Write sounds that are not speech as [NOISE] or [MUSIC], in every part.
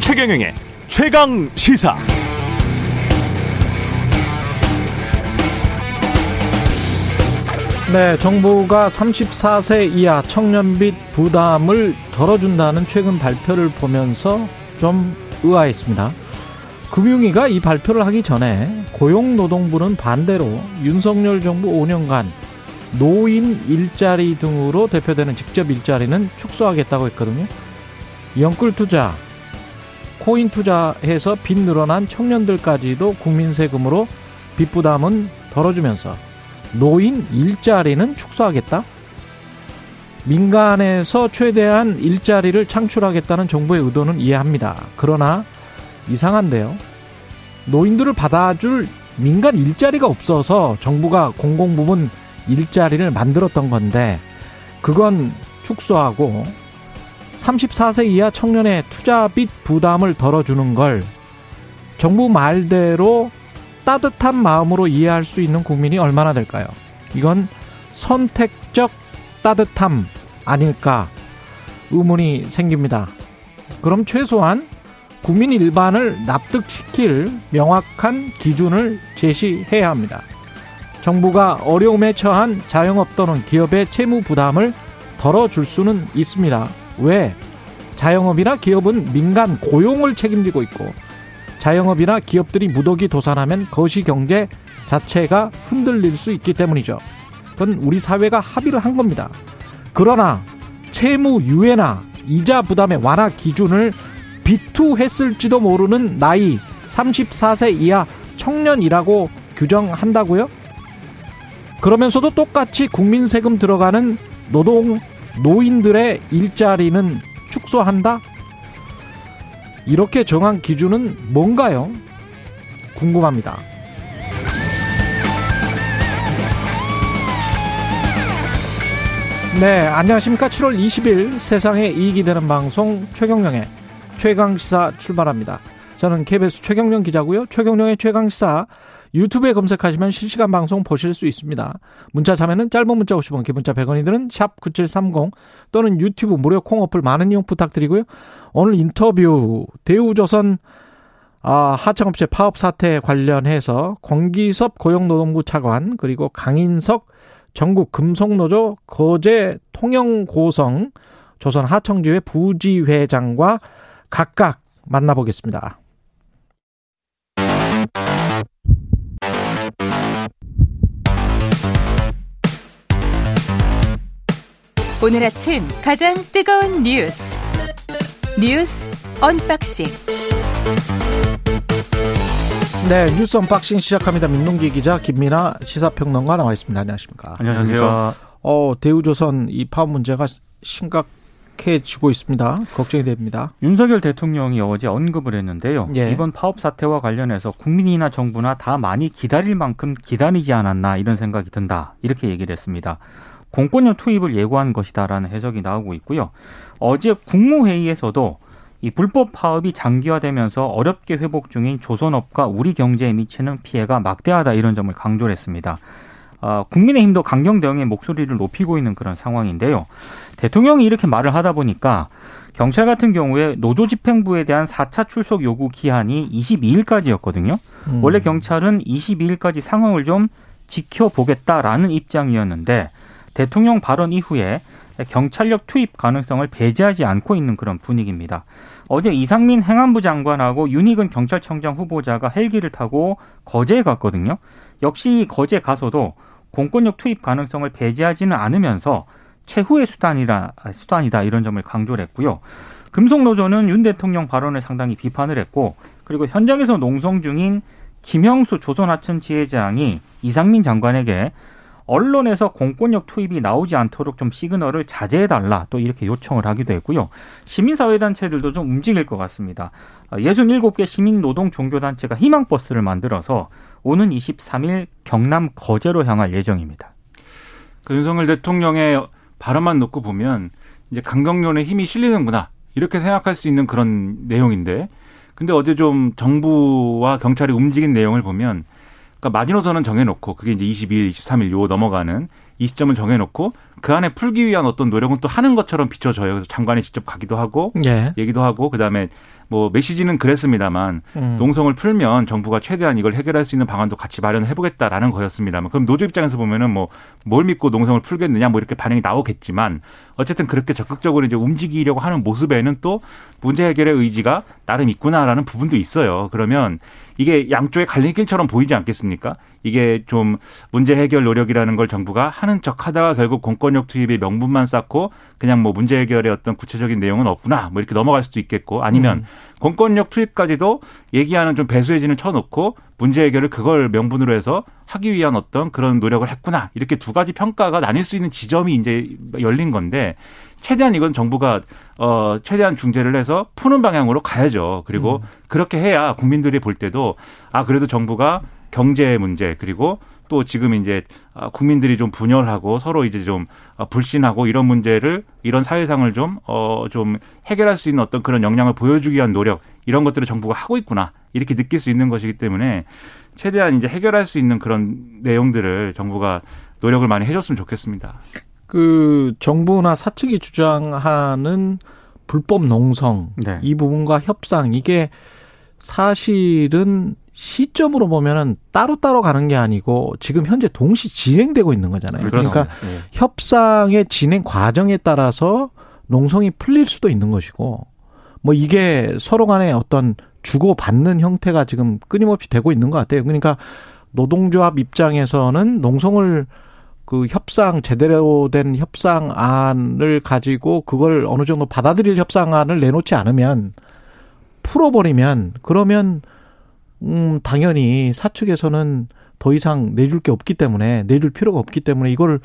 최경영의 최강 시사. 네, 정부가 34세 이하 청년빚 부담을 덜어준다는 최근 발표를 보면서 좀 의아했습니다. 금융위가 이 발표를 하기 전에 고용노동부는 반대로 윤석열 정부 5년간 노인 일자리 등으로 대표되는 직접 일자리는 축소하겠다고 했거든요. 영끌 투자, 코인 투자해서 빚 늘어난 청년들까지도 국민 세금으로 빚 부담은 덜어주면서 노인 일자리는 축소하겠다? 민간에서 최대한 일자리를 창출하겠다는 정부의 의도는 이해합니다. 그러나 이상한데요. 노인들을 받아줄 민간 일자리가 없어서 정부가 공공부문 일자리를 만들었던 건데 그건 축소하고 34세 이하 청년의 투자빚 부담을 덜어주는 걸 정부 말대로 따뜻한 마음으로 이해할 수 있는 국민이 얼마나 될까요? 이건 선택적 따뜻함 아닐까 의문이 생깁니다. 그럼 최소한 국민 일반을 납득시킬 명확한 기준을 제시해야 합니다. 정부가 어려움에 처한 자영업 또는 기업의 채무 부담을 덜어줄 수는 있습니다. 왜? 자영업이나 기업은 민간 고용을 책임지고 있고 자영업이나 기업들이 무더기 도산하면 거시 경제 자체가 흔들릴 수 있기 때문이죠. 그건 우리 사회가 합의를 한 겁니다. 그러나 채무 유예나 이자 부담의 완화 기준을 비투했을지도 모르는 나이 34세 이하 청년이라고 규정한다고요? 그러면서도 똑같이 국민 세금 들어가는 노동 노인들의 일자리는 축소한다? 이렇게 정한 기준은 뭔가요? 궁금합니다. 네, 안녕하십니까. 7월 20일 세상에 이익이 되는 방송 최경령의 최강시사 출발합니다. 저는 KBS 최경령 기자고요. 최경령의 최강시사 유튜브에 검색하시면 실시간 방송 보실 수 있습니다. 문자 자면은 짧은 문자 50원, 기본자 100원이 드는 샵 9730 또는 유튜브 무료 콩 어플 많은 이용 부탁드리고요. 오늘 인터뷰 대우조선 아, 하청업체 파업 사태 관련해서 권기섭 고용노동부 차관 그리고 강인석 전국 금속노조 거제 통영고성 조선 하청지회 부지회장과 각각 만나보겠습니다. 오늘 아침 가장 뜨거운 뉴스 뉴스 언박싱 네 뉴스 unboxing 시작합니다. 민동기 기자 김민아 시사평론가 나와 있습니다. 안녕하십니까? 안녕하세요. 어 대우조선 이 파업 문제가 심각 해지고 있습니다. 걱정이 됩니다. 윤석열 대통령이 어제 언급을 했는데요. 예. 이번 파업 사태와 관련해서 국민이나 정부나 다 많이 기다릴 만큼 기다리지 않았나 이런 생각이 든다. 이렇게 얘기를 했습니다. 공권력 투입을 예고한 것이다라는 해석이 나오고 있고요. 어제 국무회의에서도 이 불법 파업이 장기화되면서 어렵게 회복 중인 조선업과 우리 경제에 미치는 피해가 막대하다 이런 점을 강조를 했습니다. 아, 국민의힘도 강경 대응의 목소리를 높이고 있는 그런 상황인데요. 대통령이 이렇게 말을 하다 보니까 경찰 같은 경우에 노조 집행부에 대한 4차 출석 요구 기한이 22일까지였거든요. 음. 원래 경찰은 22일까지 상황을 좀 지켜보겠다라는 입장이었는데 대통령 발언 이후에 경찰력 투입 가능성을 배제하지 않고 있는 그런 분위기입니다. 어제 이상민 행안부 장관하고 윤희근 경찰청장 후보자가 헬기를 타고 거제에 갔거든요. 역시 거제 가서도 공권력 투입 가능성을 배제하지는 않으면서 최후의 수단이라 수단이다 이런 점을 강조를 했고요. 금속노조는 윤 대통령 발언을 상당히 비판을 했고 그리고 현장에서 농성 중인 김형수 조선하천 지회장이 이상민 장관에게 언론에서 공권력 투입이 나오지 않도록 좀 시그널을 자제해달라 또 이렇게 요청을 하기도 했고요. 시민사회단체들도 좀 움직일 것 같습니다. 67개 시민노동 종교단체가 희망버스를 만들어서 오는 23일 경남 거제로 향할 예정입니다. 그 윤석열 대통령의 발언만 놓고 보면 이제 강경론에 힘이 실리는구나 이렇게 생각할 수 있는 그런 내용인데 근데 어제 좀 정부와 경찰이 움직인 내용을 보면 그러니까 마지노선은 정해놓고 그게 이제 22일, 23일 요 넘어가는 이 시점을 정해놓고 그 안에 풀기 위한 어떤 노력은 또 하는 것처럼 비춰져요. 그래서 장관이 직접 가기도 하고 예. 얘기도 하고 그다음에 뭐 메시지는 그랬습니다만 음. 농성을 풀면 정부가 최대한 이걸 해결할 수 있는 방안도 같이 마련해 보겠다라는 거였습니다만 그럼 노조 입장에서 보면은 뭐 뭘 믿고 농성을 풀겠느냐 뭐 이렇게 반응이 나오겠지만 어쨌든 그렇게 적극적으로 이제 움직이려고 하는 모습에는 또 문제 해결의 의지가 나름 있구나라는 부분도 있어요. 그러면 이게 양쪽의 갈림길처럼 보이지 않겠습니까? 이게 좀 문제 해결 노력이라는 걸 정부가 하는 척 하다가 결국 공권력 투입의 명분만 쌓고 그냥 뭐 문제 해결의 어떤 구체적인 내용은 없구나 뭐 이렇게 넘어갈 수도 있겠고 아니면 음. 공권력 투입까지도 얘기하는 좀 배수의 진을 쳐놓고 문제 해결을 그걸 명분으로 해서 하기 위한 어떤 그런 노력을 했구나 이렇게 두 가지 평가가 나뉠 수 있는 지점이 이제 열린 건데 최대한 이건 정부가 어 최대한 중재를 해서 푸는 방향으로 가야죠. 그리고 그렇게 해야 국민들이 볼 때도 아 그래도 정부가 경제 문제 그리고 또 지금 이제 아, 국민들이 좀 분열하고 서로 이제 좀 아, 불신하고 이런 문제를 이런 사회상을 좀 어 좀 해결할 수 있는 어떤 그런 역량을 보여주기 위한 노력 이런 것들을 정부가 하고 있구나 이렇게 느낄 수 있는 것이기 때문에 최대한 이제 해결할 수 있는 그런 내용들을 정부가 노력을 많이 해줬으면 좋겠습니다. 그 정부나 사측이 주장하는 불법 농성 네. 이 부분과 협상 이게 사실은 시점으로 보면은 따로따로 가는 게 아니고 지금 현재 동시 진행되고 있는 거잖아요. 그러니까 예. 협상의 진행 과정에 따라서 농성이 풀릴 수도 있는 것이고 뭐 이게 서로 간에 어떤 주고받는 형태가 지금 끊임없이 되고 있는 것 같아요. 그러니까 노동조합 입장에서는 농성을 그 협상 제대로 된 협상안을 가지고 그걸 어느 정도 받아들일 협상안을 내놓지 않으면 풀어버리면 그러면 음 당연히 사측에서는 더 이상 내줄 게 없기 때문에 내줄 필요가 없기 때문에 이걸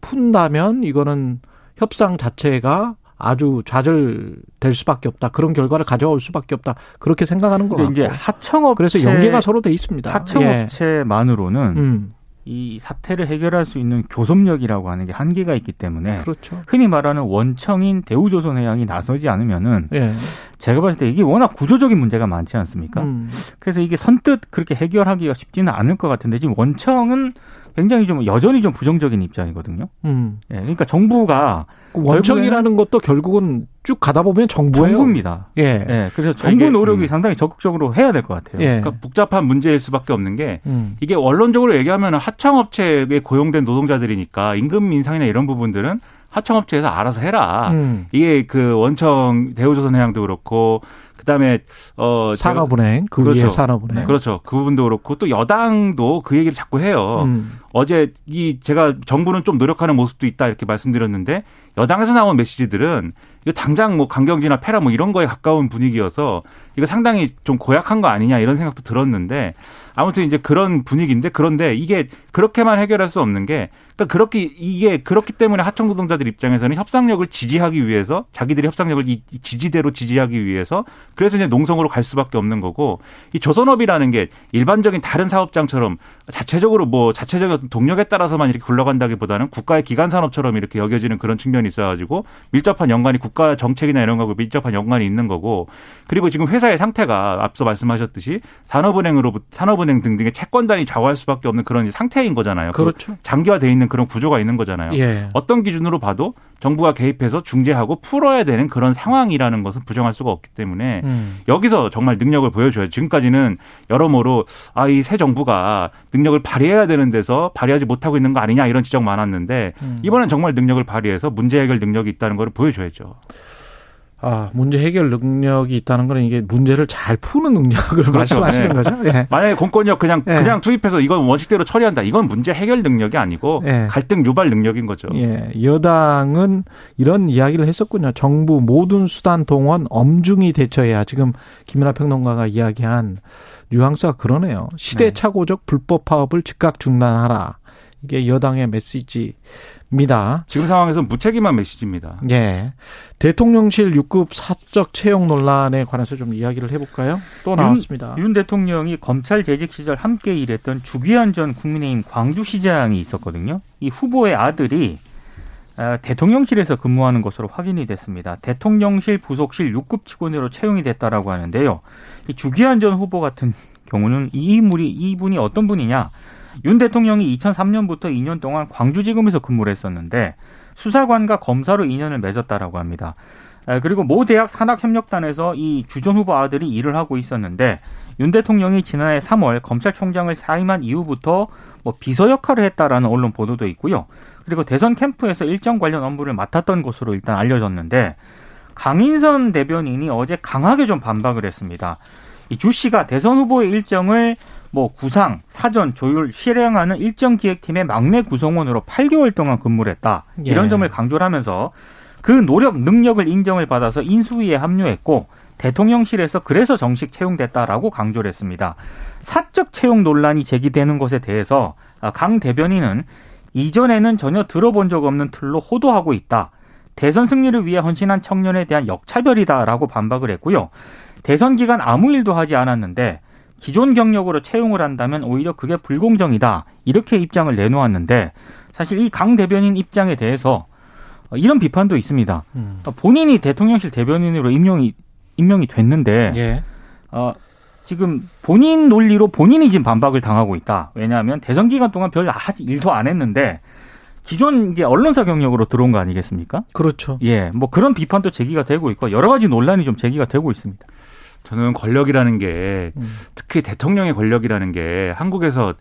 푼다면 이거는 협상 자체가 아주 좌절될 수밖에 없다. 그런 결과를 가져올 수밖에 없다. 그렇게 생각하는 같고. 이제 하청업체 그래서 연계가 서로 돼 있습니다. 예. 하청업체만으로는 음, 이 사태를 해결할 수 있는 교섭력이라고 하는 게 한계가 있기 때문에 그렇죠. 흔히 말하는 원청인 대우조선해양이 나서지 않으면은 예. 제가 봤을 때 이게 워낙 구조적인 문제가 많지 않습니까? 음, 그래서 이게 선뜻 그렇게 해결하기가 쉽지는 않을 것 같은데 지금 원청은 굉장히 좀 여전히 좀 부정적인 입장이거든요. 음. 예, 그러니까 정부가 그 원청이라는 것도 결국은 쭉 가다 보면 정부예요. 정부입니다. 예. 예, 그래서 정부 이게, 노력이 음. 상당히 적극적으로 해야 될 것 같아요. 예. 그러니까 복잡한 문제일 수밖에 없는 게 음. 이게 원론적으로 얘기하면 하청업체에 고용된 노동자들이니까 임금 인상이나 이런 부분들은 하청업체에서 알아서 해라. 음. 이게 그 원청 대우조선해양도 그렇고 그다음에 어 산업은행 그 그렇죠. 산업은행. 그렇죠. 그 부분도 그렇고 또 여당도 그 얘기를 자꾸 해요. 음. 어제 이 제가 정부는 좀 노력하는 모습도 있다 이렇게 말씀드렸는데 여당에서 나온 메시지들은 이거 당장 뭐 강경지나 패라 뭐 이런 거에 가까운 분위기여서 이거 상당히 좀 고약한 거 아니냐 이런 생각도 들었는데 아무튼 이제 그런 분위기인데 그런데 이게 그렇게만 해결할 수 없는 게 그러니까 그렇게 이게 그렇기 때문에 하청 노동자들 입장에서는 협상력을 지지하기 위해서 자기들이 협상력을 이이 지지대로 지지하기 위해서 그래서 이제 농성으로 갈 수밖에 없는 거고 이 조선업이라는 게 일반적인 다른 사업장처럼 자체적으로 뭐 자체적인 동력에 따라서만 이렇게 굴러간다기보다는 국가의 기간 산업처럼 이렇게 여겨지는 그런 측면이 있어가지고 밀접한 연관이 국가 정책이나 이런 거하고 밀접한 연관이 있는 거고 그리고 지금 회사의 상태가 앞서 말씀하셨듯이 산업은행으로 산업은행 등등의 채권단이 좌우할 수밖에 없는 그런 상태인 거잖아요. 그 그렇죠. 장기화돼 있는 그런 구조가 있는 거잖아요. 예. 어떤 기준으로 봐도 정부가 개입해서 중재하고 풀어야 되는 그런 상황이라는 것은 부정할 수가 없기 때문에 음. 여기서 정말 능력을 보여줘요. 지금까지는 여러모로 아 이 새 정부가 능력을 발휘해야 되는 데서 발휘하지 못하고 있는 거 아니냐 이런 지적 많았는데 음. 이번엔 정말 능력을 발휘해서 문제 해결 능력이 있다는 걸 보여줘야죠. 아, 문제 해결 능력이 있다는 거는 이게 문제를 잘 푸는 능력을 말씀하시는 네. 거죠? 예. 만약에 공권력 그냥 예. 그냥 투입해서 이건 원칙대로 처리한다. 이건 문제 해결 능력이 아니고 예. 갈등 유발 능력인 거죠. 예, 여당은 이런 이야기를 했었군요. 정부 모든 수단 동원 엄중히 대처해야 지금 김연아 평론가가 이야기한 뉘앙스가 그러네요. 시대착오적 불법 파업을 즉각 중단하라. 이게 여당의 메시지입니다. 지금 상황에서 무책임한 메시지입니다. 예. 대통령실 6급 사적 채용 논란에 관해서 좀 이야기를 해볼까요? 또 나왔습니다. 윤 대통령이 검찰 재직 시절 함께 일했던 주기환 전 국민의힘 광주시장이 있었거든요. 이 후보의 아들이 아, 대통령실에서 근무하는 것으로 확인이 됐습니다. 대통령실 부속실 6급 직원으로 채용이 됐다라고 하는데요. 이 주기환 전 후보 같은 경우는 이 인물이 이분이 어떤 분이냐? 윤 대통령이 2003년부터 2년 동안 광주지검에서 근무를 했었는데 수사관과 검사로 인연을 맺었다라고 합니다. 그리고 모 대학 산학협력단에서 이 주전 후보 아들이 일을 하고 있었는데 윤 대통령이 지난해 3월 검찰총장을 사임한 이후부터 뭐 비서 역할을 했다라는 언론 보도도 있고요. 그리고 대선 캠프에서 일정 관련 업무를 맡았던 것으로 일단 알려졌는데 강인선 대변인이 어제 강하게 좀 반박을 했습니다. 이 주 씨가 대선 후보의 일정을 뭐 구상, 사전, 조율, 실행하는 일정 기획팀의 막내 구성원으로 8개월 동안 근무를 했다. 이런 예. 점을 강조를 하면서 그 노력, 능력을 인정을 받아서 인수위에 합류했고 대통령실에서 그래서 정식 채용됐다라고 강조를 했습니다. 사적 채용 논란이 제기되는 것에 대해서 강 대변인은 이전에는 전혀 들어본 적 없는 틀로 호도하고 있다. 대선 승리를 위해 헌신한 청년에 대한 역차별이다라고 반박을 했고요. 대선 기간 아무 일도 하지 않았는데 기존 경력으로 채용을 한다면 오히려 그게 불공정이다. 이렇게 입장을 내놓았는데 사실 이 강 대변인 입장에 대해서 이런 비판도 있습니다. 음. 본인이 대통령실 대변인으로 임명이 임명이 됐는데 예. 어, 지금 본인 논리로 본인이 지금 반박을 당하고 있다. 왜냐하면 대선 기간 동안 별 일도 안 했는데 기존 이제 언론사 경력으로 들어온 거 아니겠습니까? 그렇죠. 예, 뭐 그런 비판도 제기가 되고 있고 여러 가지 논란이 좀 제기가 되고 있습니다. 저는 권력이라는 게 음. 특히 대통령의 권력이라는 게 한국에서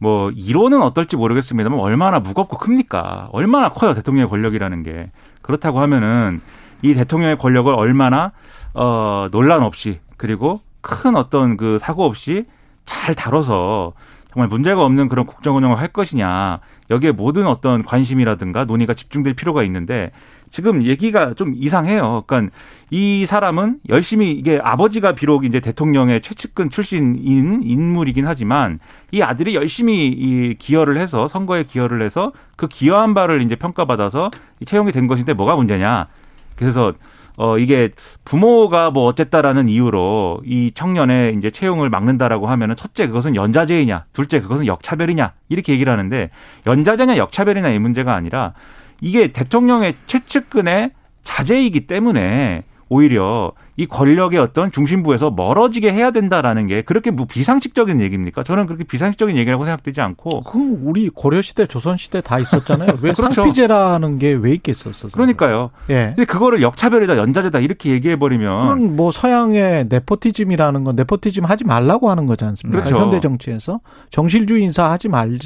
뭐 이론은 어떨지 모르겠습니다만 얼마나 무겁고 큽니까? 얼마나 커요 대통령의 권력이라는 게 그렇다고 하면은 이 대통령의 권력을 얼마나 어 논란 없이 그리고 큰 어떤 그 사고 없이 잘 다뤄서 정말 문제가 없는 그런 국정 운영을 할 것이냐 여기에 모든 어떤 관심이라든가 논의가 집중될 필요가 있는데 지금 얘기가 좀 이상해요. 그러니까 이 사람은 열심히 이게 아버지가 비록 이제 대통령의 최측근 출신인 인물이긴 하지만 이 아들이 열심히 이 기여를 해서 선거에 기여를 해서 그 기여한 바를 이제 평가받아서 채용이 된 것인데 뭐가 문제냐. 그래서 어 이게 부모가 뭐 어쨌다라는 이유로 이 청년의 이제 채용을 막는다라고 하면은 첫째 그것은 연자제이냐, 둘째 그것은 역차별이냐 이렇게 얘기를 하는데 연자제냐 역차별이냐 이 문제가 아니라 이게 대통령의 최측근의 자제이기 때문에 오히려 이 권력의 어떤 중심부에서 멀어지게 해야 된다라는 게 그렇게 뭐 비상식적인 얘기입니까? 저는 그렇게 비상식적인 얘기라고 생각되지 않고. 그 우리 고려 시대, 조선 시대 다 있었잖아요. 왜 [LAUGHS] 그렇죠. 상피제라는 게 왜 있겠었어? 그러니까요. 예. 근데 그거를 역차별이다, 연자제다 이렇게 얘기해 버리면. 그건 뭐 서양의 네포티즘이라는 건 네포티즘 하지 말라고 하는 거지 않습니까? 그렇죠. 현대 정치에서 정실주의 인사 하지 말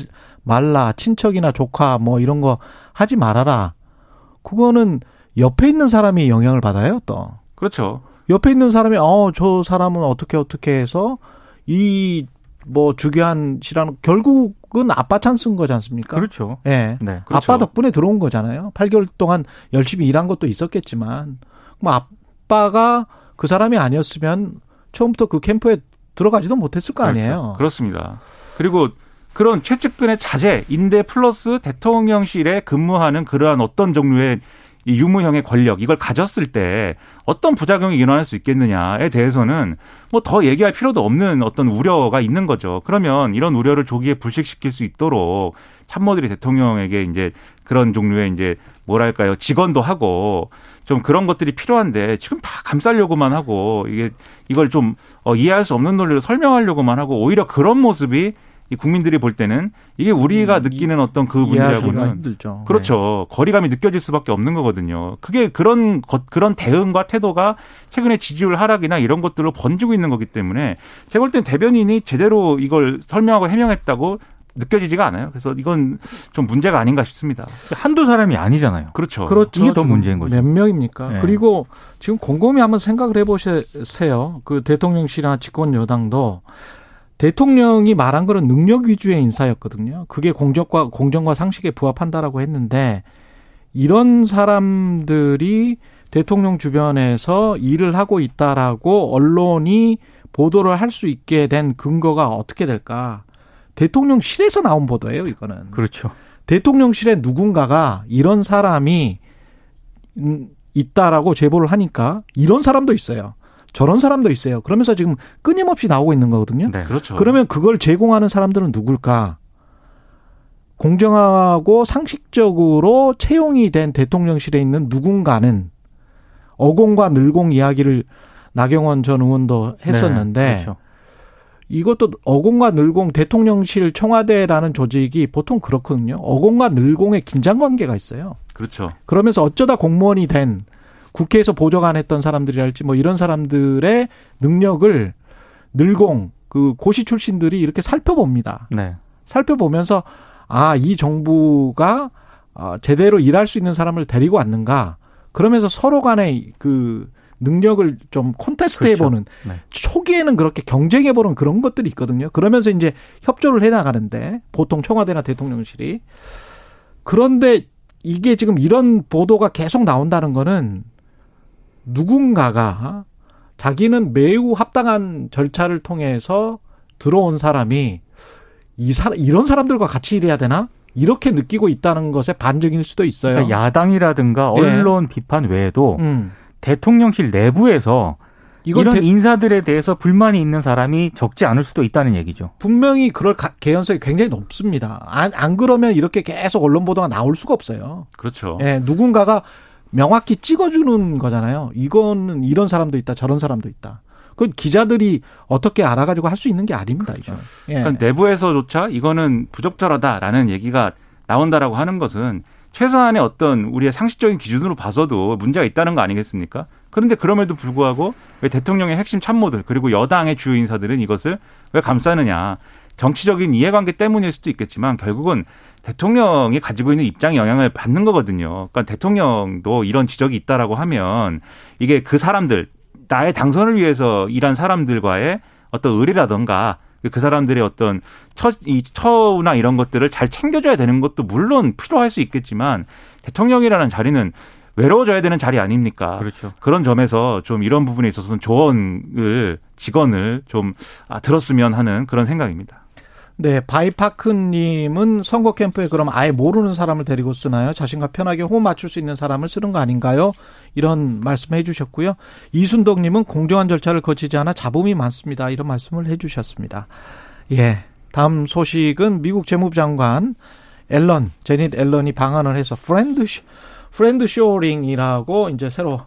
말라, 친척이나 조카 뭐 이런 거 하지 말아라. 그거는 옆에 있는 사람이 영향을 받아요, 또. 그렇죠. 옆에 있는 사람이 어 저 사람은 어떻게 어떻게 해서 이 뭐 주기한 씨라는 결국은 아빠 찬스인 거지 않습니까? 그렇죠. 예. 네. 그렇죠. 아빠 덕분에 들어온 거잖아요. 8개월 동안 열심히 일한 것도 있었겠지만 뭐 아빠가 그 사람이 아니었으면 처음부터 그 캠프에 들어가지도 못했을 거 그렇죠. 아니에요. 그렇죠. 그렇습니다. 그리고 그런 최측근의 자제, 인대 플러스 대통령실에 근무하는 그러한 어떤 종류의 이 유무형의 권력 이걸 가졌을 때 어떤 부작용이 일어날 수 있겠느냐에 대해서는 뭐 더 얘기할 필요도 없는 어떤 우려가 있는 거죠. 그러면 이런 우려를 조기에 불식시킬 수 있도록 참모들이 대통령에게 이제 그런 종류의 이제 뭐랄까요 직원도 하고 좀 그런 것들이 필요한데 지금 다 감싸려고만 하고 이게 이걸 좀 어, 이해할 수 없는 논리로 설명하려고만 하고 오히려 그런 모습이 이 국민들이 볼 때는 이게 우리가 음, 느끼는 어떤 그 문제하고는 그렇죠. 네. 거리감이 느껴질 수밖에 없는 거거든요. 그게 그런 것 그런 대응과 태도가 최근에 지지율 하락이나 이런 것들로 번지고 있는 거기 때문에 제가 볼 땐 대변인이 제대로 이걸 설명하고 해명했다고 느껴지지가 않아요. 그래서 이건 좀 문제가 아닌가 싶습니다. 한두 사람이 아니잖아요. 그렇죠. 그렇죠. 이게 더 문제인 거죠. 몇 명입니까? 네. 그리고 지금 곰곰이 한번 생각을 해보세요. 그 대통령실이나 집권 여당도 대통령이 말한 거는 능력 위주의 인사였거든요. 그게 공정과 공정과 상식에 부합한다라고 했는데 이런 사람들이 대통령 주변에서 일을 하고 있다라고 언론이 보도를 할 수 있게 된 근거가 어떻게 될까? 대통령실에서 나온 보도예요, 이거는. 그렇죠. 대통령실에 누군가가 이런 사람이 있다라고 제보를 하니까 이런 사람도 있어요. 저런 사람도 있어요. 그러면서 지금 끊임없이 나오고 있는 거거든요. 네, 그렇죠. 그러면 그걸 제공하는 사람들은 누굴까? 공정하고 상식적으로 채용이 된 대통령실에 있는 누군가는 어공과 늘공 이야기를 나경원 전 의원도 했었는데 네, 그렇죠. 이것도 어공과 늘공 대통령실 청와대라는 조직이 보통 그렇거든요. 어공과 늘공의 긴장 관계가 있어요. 그렇죠. 그러면서 어쩌다 공무원이 된 국회에서 보좌관 했던 사람들이랄지 뭐 이런 사람들의 능력을 늘공 그 고시 출신들이 이렇게 살펴봅니다. 네. 살펴보면서 아, 이 정부가 아, 제대로 일할 수 있는 사람을 데리고 왔는가. 그러면서 서로 간의 그 능력을 좀 콘테스트 그렇죠. 해보는 네. 초기에는 그렇게 경쟁해보는 그런 것들이 있거든요. 그러면서 이제 협조를 해나가는데 보통 청와대나 대통령실이 그런데 이게 지금 이런 보도가 계속 나온다는 거는 누군가가 자기는 매우 합당한 절차를 통해서 들어온 사람이 이 사람 이런 사람들과 같이 일해야 되나 이렇게 느끼고 있다는 것의 반증일 수도 있어요. 그러니까 야당이라든가 예. 언론 비판 외에도 음. 대통령실 내부에서 이런 대- 인사들에 대해서 불만이 있는 사람이 적지 않을 수도 있다는 얘기죠. 분명히 그럴 가- 개연성이 굉장히 높습니다. 안, 안 그러면 이렇게 계속 언론 보도가 나올 수가 없어요. 그렇죠. 예, 누군가가 명확히 찍어주는 거잖아요. 이거는 이런 사람도 있다, 저런 사람도 있다. 그 기자들이 어떻게 알아가지고 할 수 있는 게 아닙니다. 이거. 예. 그러니까 내부에서조차 이거는 부적절하다라는 얘기가 나온다라고 하는 것은 최소한의 어떤 우리의 상식적인 기준으로 봐서도 문제가 있다는 거 아니겠습니까? 그런데 그럼에도 불구하고 왜 대통령의 핵심 참모들 그리고 여당의 주요 인사들은 이것을 왜 감싸느냐? 정치적인 이해관계 때문일 수도 있겠지만 결국은 대통령이 가지고 있는 입장에 영향을 받는 거거든요. 그러니까 대통령도 이런 지적이 있다라고 하면 이게 그 사람들 나의 당선을 위해서 일한 사람들과의 어떤 의리라던가 그 사람들의 어떤 처, 이 처우나 이런 것들을 잘 챙겨줘야 되는 것도 물론 필요할 수 있겠지만 대통령이라는 자리는 외로워져야 되는 자리 아닙니까? 그렇죠. 그런 점에서 좀 이런 부분에 있어서는 조언을 직원을 좀 아, 들었으면 하는 그런 생각입니다. 네, 바이파크님은 선거 캠프에 그럼 아예 모르는 사람을 데리고 쓰나요? 자신과 편하게 호흡 맞출 수 있는 사람을 쓰는 거 아닌가요? 이런 말씀 해 주셨고요. 이순덕님은 공정한 절차를 거치지 않아 잡음이 많습니다. 이런 말씀을 해 주셨습니다. 예, 다음 소식은 미국 재무장관 옐런 재닛 옐런이 방한을 해서 friend sho, friend shoring이라고 이제 새로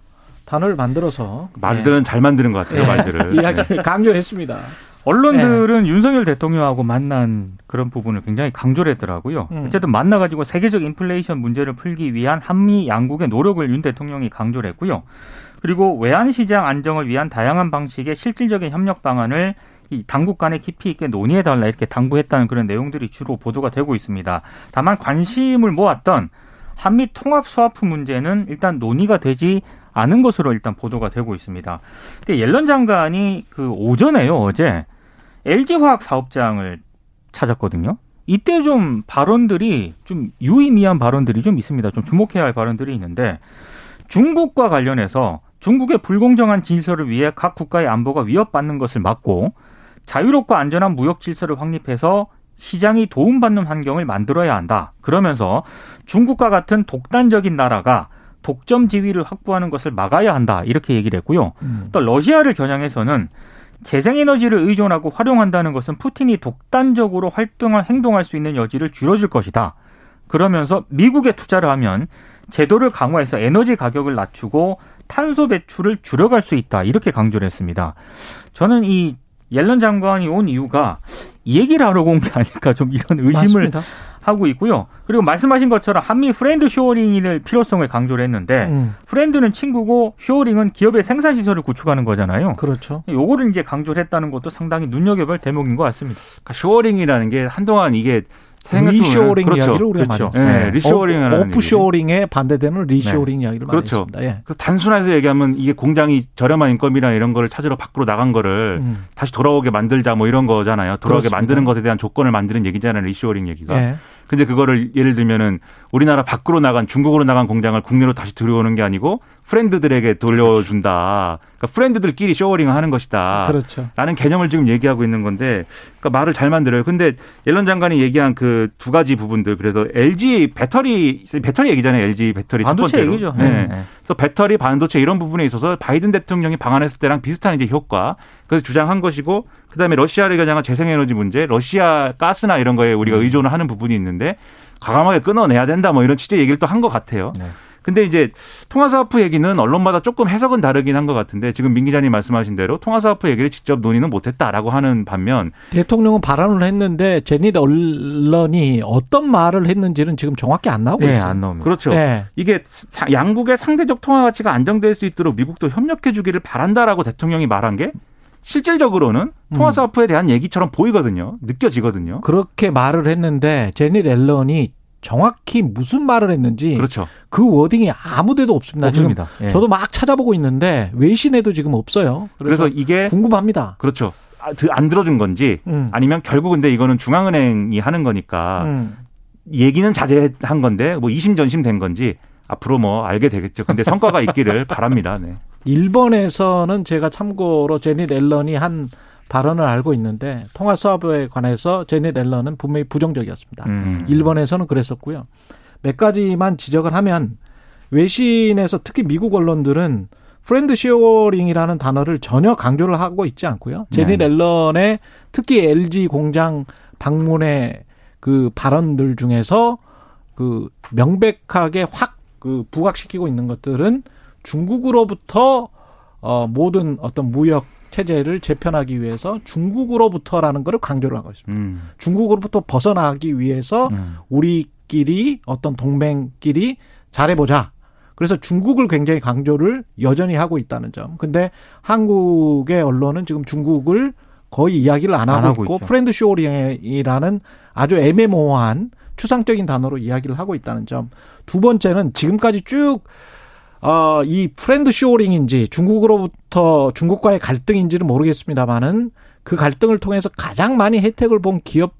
단어를 만들어서 말들은 잘 만드는 것 같아요, 예, 말들을. [LAUGHS] 이야기를 강조했습니다. 언론들은 네. 윤석열 대통령하고 만난 그런 부분을 굉장히 강조를 했더라고요. 음. 어쨌든 만나가지고 세계적 인플레이션 문제를 풀기 위한 한미 양국의 노력을 윤 대통령이 강조를 했고요. 그리고 외환시장 안정을 위한 다양한 방식의 실질적인 협력 방안을 이 당국 간에 깊이 있게 논의해달라 이렇게 당부했다는 그런 내용들이 주로 보도가 되고 있습니다. 다만 관심을 모았던 한미 통합 스와프 문제는 일단 논의가 되지 않은 것으로 일단 보도가 되고 있습니다. 근데 옐런 장관이 그 오전에요 어제 LG화학 사업장을 찾았거든요. 이때 좀 발언들이 좀 유의미한 발언들이 좀 있습니다. 좀 주목해야 할 발언들이 있는데 중국과 관련해서 중국의 불공정한 질서를 위해 각 국가의 안보가 위협받는 것을 막고 자유롭고 안전한 무역 질서를 확립해서 시장이 도움받는 환경을 만들어야 한다. 그러면서 중국과 같은 독단적인 나라가 독점 지위를 확보하는 것을 막아야 한다. 이렇게 얘기를 했고요. 음. 또 러시아를 겨냥해서는 재생에너지를 의존하고 활용한다는 것은 푸틴이 독단적으로 활동할 행동할 수 있는 여지를 줄여줄 것이다. 그러면서 미국에 투자를 하면 제도를 강화해서 에너지 가격을 낮추고 탄소 배출을 줄여갈 수 있다. 이렇게 강조를 했습니다. 저는 이 옐런 장관이 온 이유가 이 얘기를 하려고 온게 아닐까 좀 이런 의심을 맞습니다. 하고 있고요. 그리고 말씀하신 것처럼 한미 friend shoring의 필요성을 강조를 했는데 음, friend는 친구고 shoring은 기업의 생산 시설을 구축하는 거잖아요. 그렇죠. 요거를 이제 강조를 했다는 것도 상당히 눈여겨볼 대목인 것 같습니다. 그러니까 shoring이라는 게 한동안 이게 생각해보면- 리쇼어링 그렇죠. 이야기를 우리가 그렇죠. 많이 했어요. 네, reshoring이라는 어, offshoring에 반대되는 리쇼어링 이야기를 많이 그렇죠. 했습니다. 예. 그 단순해서 얘기하면 이게 공장이 저렴한 인건비나 이런 거를 찾으러 밖으로 나간 거를 음. 다시 돌아오게 만들자 뭐 이런 거잖아요. 돌아오게 그렇습니다. 만드는 것에 대한 조건을 만드는 얘기잖아요. 리쇼어링 얘기가. 예. 근데 그거를 예를 들면은 우리나라 밖으로 나간 중국으로 나간 공장을 국내로 다시 들여오는 게 아니고 friend들에게 돌려준다. 그러니까 friend들끼리 shoring을 하는 것이다. 그렇죠. 라는 개념을 지금 얘기하고 있는 건데, 그러니까 말을 잘 만들어요. 근데 옐런 장관이 얘기한 그 두 가지 부분들, 그래서 LG 배터리 배터리 얘기잖아요. LG 배터리 첫 반도체 번째로. 얘기죠. 네. 네. 네. 그래서 배터리 반도체 이런 부분에 있어서 바이든 대통령이 방한했을 때랑 비슷한 이제 효과, 그래서 주장한 것이고, 그다음에 러시아를 겨냥한 재생에너지 문제, 러시아 가스나 이런 거에 음. 우리가 의존을 하는 부분이 있는데 과감하게 끊어내야 된다 뭐 이런 취재 얘기를 또 한 것 같아요. 네. 근데 이제 통화사업부 얘기는 언론마다 조금 해석은 다르긴 한 것 같은데 지금 민 기자님 말씀하신 대로 통화사업부 얘기를 직접 논의는 못했다라고 하는 반면 대통령은 발언을 했는데 제니드 언론이 어떤 말을 했는지는 지금 정확히 안 나오고 네, 있어요. 안 나옵니다. 그렇죠. 네. 이게 사- 양국의 상대적 통화 가치가 안정될 수 있도록 미국도 협력해 주기를 바란다라고 대통령이 말한 게 실질적으로는 음. 통화사업부에 대한 얘기처럼 보이거든요. 느껴지거든요. 그렇게 말을 했는데 제니 앨런이 정확히 무슨 말을 했는지 그렇죠. 그 워딩이 아무데도 없습니다. 없습니다. 지금 예. 저도 막 찾아보고 있는데 외신에도 지금 없어요. 그래서, 그래서, 이게 궁금합니다. 그렇죠. 아, 드- 안 들어준 건지 음. 아니면 결국 근데 이거는 중앙은행이 하는 거니까 음. 얘기는 자제한 건데 뭐 이심전심 된 건지 앞으로 뭐 알게 되겠죠. 근데 성과가 있기를 [LAUGHS] 바랍니다. 네. 일본에서는 제가 참고로 제니 앨런이 한 발언을 알고 있는데 통화 사업에 관해서 제니 앨런은 분명히 부정적이었습니다. 음. 일본에서는 그랬었고요. 몇 가지만 지적을 하면 외신에서 특히 미국 언론들은 friend shoring이라는 단어를 전혀 강조를 하고 있지 않고요. 재닛 네. 옐런의 특히 LG 공장 방문의 그 발언들 중에서 그 명백하게 확 그 부각시키고 있는 것들은 중국으로부터 어 모든 어떤 무역 체제를 재편하기 위해서 중국으로부터라는 것을 강조를 하고 있습니다. 음. 중국으로부터 벗어나기 위해서 음. 우리끼리 어떤 동맹끼리 잘해보자. 그래서 중국을 굉장히 강조를 여전히 하고 있다는 점. 근데 한국의 언론은 지금 중국을 거의 이야기를 안 하고, 안 하고 있고 있죠. friend shoring이라는 아주 애매모호한 추상적인 단어로 이야기를 하고 있다는 점. 두 번째는 지금까지 쭉 어, 이 friend shoring인지 중국으로부터 중국과의 갈등인지는 모르겠습니다만은 그 갈등을 통해서 가장 많이 혜택을 본 기업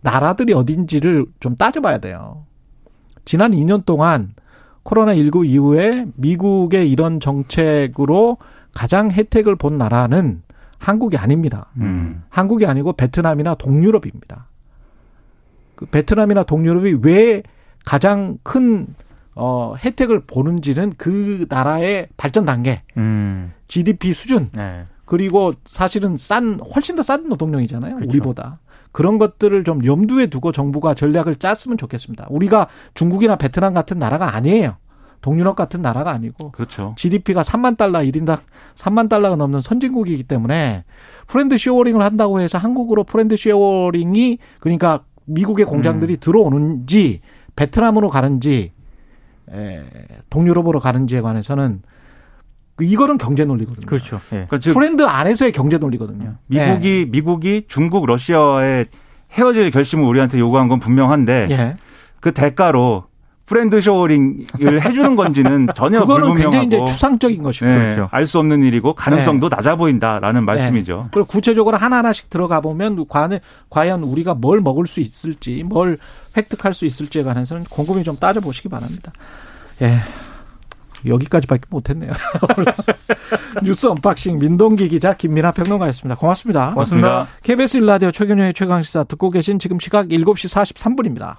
나라들이 어딘지를 좀 따져봐야 돼요. 지난 2년 동안 코로나19 이후에 미국의 이런 정책으로 가장 혜택을 본 나라는 한국이 아닙니다. 음. 한국이 아니고 베트남이나 동유럽입니다. 그 베트남이나 동유럽이 왜 가장 큰 어, 혜택을 보는지는 그 나라의 발전 단계, 음. GDP 수준, 네. 그리고 사실은 싼 훨씬 더 싼 노동력이잖아요. 그렇죠. 우리보다. 그런 것들을 좀 염두에 두고 정부가 전략을 짰으면 좋겠습니다. 우리가 중국이나 베트남 같은 나라가 아니에요. 동유럽 같은 나라가 아니고 그렇죠. GDP가 3만 달러, 1인당 3만 달러가 넘는 선진국이기 때문에 friend shoring을 한다고 해서 한국으로 friend shoring이 그러니까 미국의 음. 공장들이 들어오는지 베트남으로 가는지 에, 동유럽으로 가는지에 관해서는 그 이거는 경제 논리거든요. 그렇죠. 예. 그러니까 즉 friend 안에서의 경제 논리거든요. 미국이 미국이 중국 러시아와의 헤어질 결심을 우리한테 요구한 건 분명한데 예. 예. 그 대가로 friend shoring을 [LAUGHS] 해주는 건지는 전혀 그거는 불분명하고 굉장히 이제 추상적인 것이고 네, 그렇죠. 알 수 없는 일이고 가능성도 낮아 보인다라는 말씀이죠. 그리고 구체적으로 하나 하나씩 들어가 보면 과연, 과연 우리가 뭘 먹을 수 있을지, 뭘 획득할 수 있을지에 관해서는 곰곰이 좀 따져보시기 바랍니다. 예. 여기까지밖에 못했네요. [LAUGHS] 뉴스 unboxing 민동기 기자 김민아 평론가였습니다. 고맙습니다. 고맙습니다. KBS 일라디오 최경영의 최강시사 듣고 계신 지금 시각 7시 43분입니다.